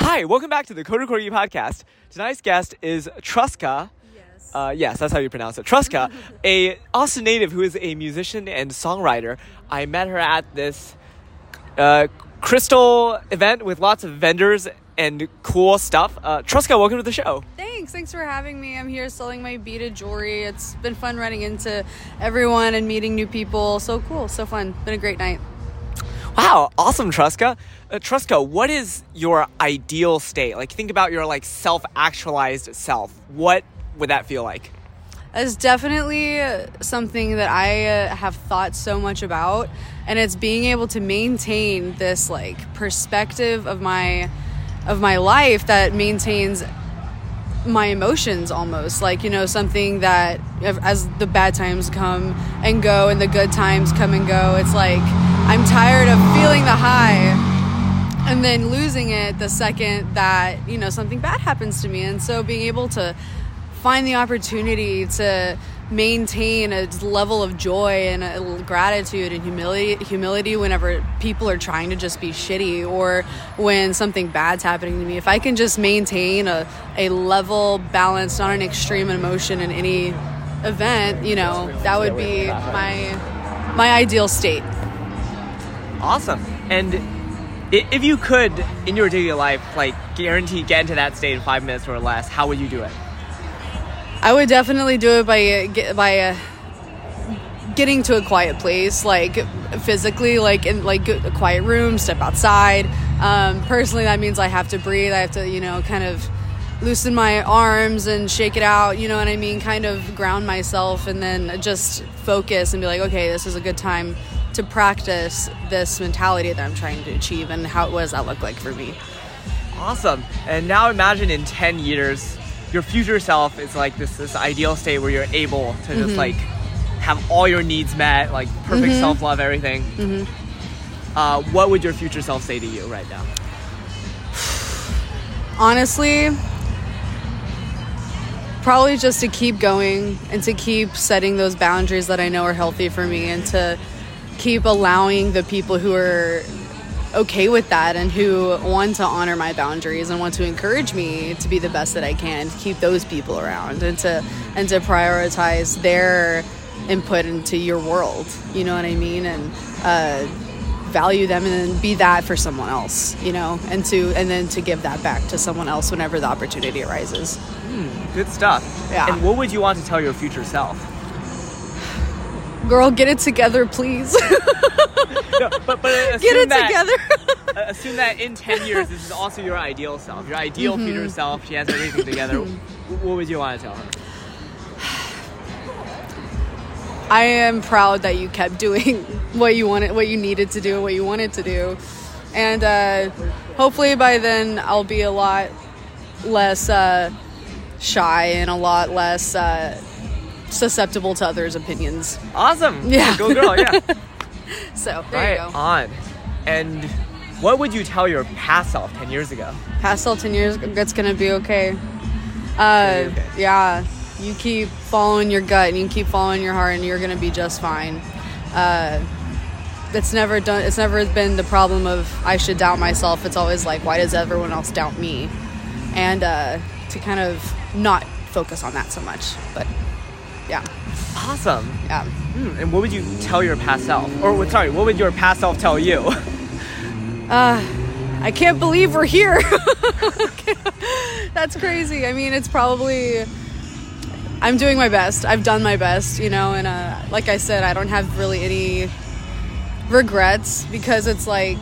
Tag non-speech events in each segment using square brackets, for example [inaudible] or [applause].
Hi, welcome back to the Coder Corgi podcast. Tonight's guest is Treska. Yes. Uh, yes, that's how you pronounce it. Treska, [laughs] a Austin native who is a musician and songwriter. I met her at this uh, crystal event with lots of vendors and cool stuff. Uh, Treska, welcome to the show. Thanks. Thanks for having me. I'm here selling my beaded jewelry. It's been fun running into everyone and meeting new people. So cool. So fun. Been a great night. Wow, awesome, Treska. Uh, Treska, what is your ideal state? Like, think about your like self-actualized self. What would that feel like? It's definitely something that I uh, have thought so much about, and it's being able to maintain this like perspective of my of my life that maintains my emotions almost like you know something that as the bad times come and go and the good times come and go it's like i'm tired of feeling the high and then losing it the second that you know something bad happens to me. And so being able to find the opportunity to maintain a level of joy and gratitude and humility humility whenever people are trying to just be shitty or when something bad's happening to me. If i can just maintain a, a level balance not an extreme emotion in any event you know that would be my my ideal state Awesome. And if you could, in your daily life, like guarantee get into that state in five minutes or less, how would you do it? I would definitely do it by uh, by uh, getting to a quiet place, like physically, like in like a quiet room, step outside. Um, personally, that means I have to breathe. I have to, you know, kind of loosen my arms and shake it out. You know what I mean? Kind of ground myself, and then just focus and be like, okay, this is a good time to practice this mentality that I'm trying to achieve, and how what does that look like for me? Awesome. And now imagine in 10 years, your future self is like this, this ideal state where you're able to just mm-hmm. like have all your needs met, like perfect mm-hmm. self love, everything. Mm-hmm. Uh, what would your future self say to you right now? [sighs] honestly probably just to keep going and to keep setting those boundaries that i know are healthy for me and to keep allowing the people who are okay with that and who want to honor my boundaries and want to encourage me to be the best that i can to keep those people around and to and to prioritize their input into your world you know what i mean and uh value them and then be that for someone else you know and to and then to give that back to someone else whenever the opportunity arises Good stuff. Yeah. And what would you want to tell your future self? Girl get it together please [laughs] No, but but get it that, together [laughs] assume that in 10 years, this is also your ideal self, your ideal Mm-hmm. future self. She has everything together. [laughs] What would you want to tell her? i am proud that you kept doing what you wanted what you needed to do what you wanted to do and uh, hopefully by then i'll be a lot less uh, shy and a lot less uh, susceptible to others opinions Awesome. Yeah. Go girl. Yeah. [laughs] so there right you go on. And what would you tell your past self 10 years ago? past self 10 years it's gonna be okay uh okay. yeah you keep following your gut and you keep following your heart and you're gonna be just fine uh it's never done it's never been the problem of i should doubt myself it's always like why does everyone else doubt me and uh to kind of not focus on that so much but yeah Awesome. yeah Hmm, and what would you tell your past self? Or what- sorry, what would your past self tell you? [laughs] I can't believe we're here. [laughs] That's crazy. I mean, it's probably. I'm doing my best. I've done my best, you know, and uh, like I said, I don't have really any regrets because it's like,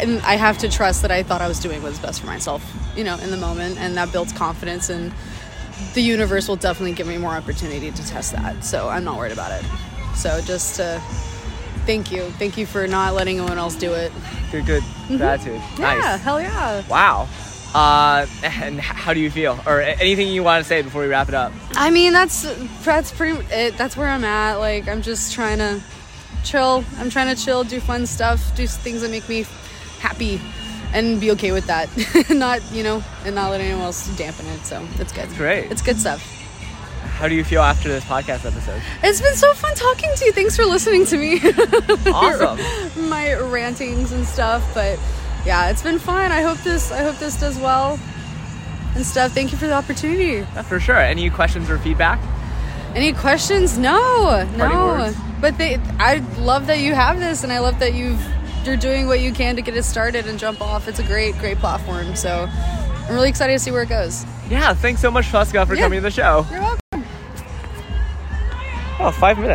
and I have to trust that I thought I was doing what was best for myself, you know, in the moment, and that builds confidence, and the universe will definitely give me more opportunity to test that. So I'm not worried about it. So just uh, thank you, thank you for not letting anyone else do it. good, good. Gratitude. Mm-hmm. Yeah, Nice. hell yeah. Wow. Uh, [laughs] and how do you feel? Or anything you want to say before we wrap it up? I mean, that's that's pretty it. That's where I'm at. Like, I'm just trying to chill. I'm trying to chill, do fun stuff, do things that make me happy, and be okay with that. [laughs] not, you know, and not let anyone else dampen it. So it's good. great. It's good stuff. How do you feel after this podcast episode? It's been so fun talking to you. Thanks for listening to me. [laughs] Awesome. [laughs] My rantings and stuff, but yeah, it's been fun. I hope this I hope this does well and stuff. Thank you for the opportunity. Yeah, for sure. Any questions or feedback? Any questions? No, no. words? But they, I love that you have this, and I love that you've you're doing what you can to get it started and jump off. It's a great, great platform. So I'm really excited to see where it goes. Yeah, thanks so much, Treska, for Yeah. coming to the show. You're welcome. Oh, five minutes.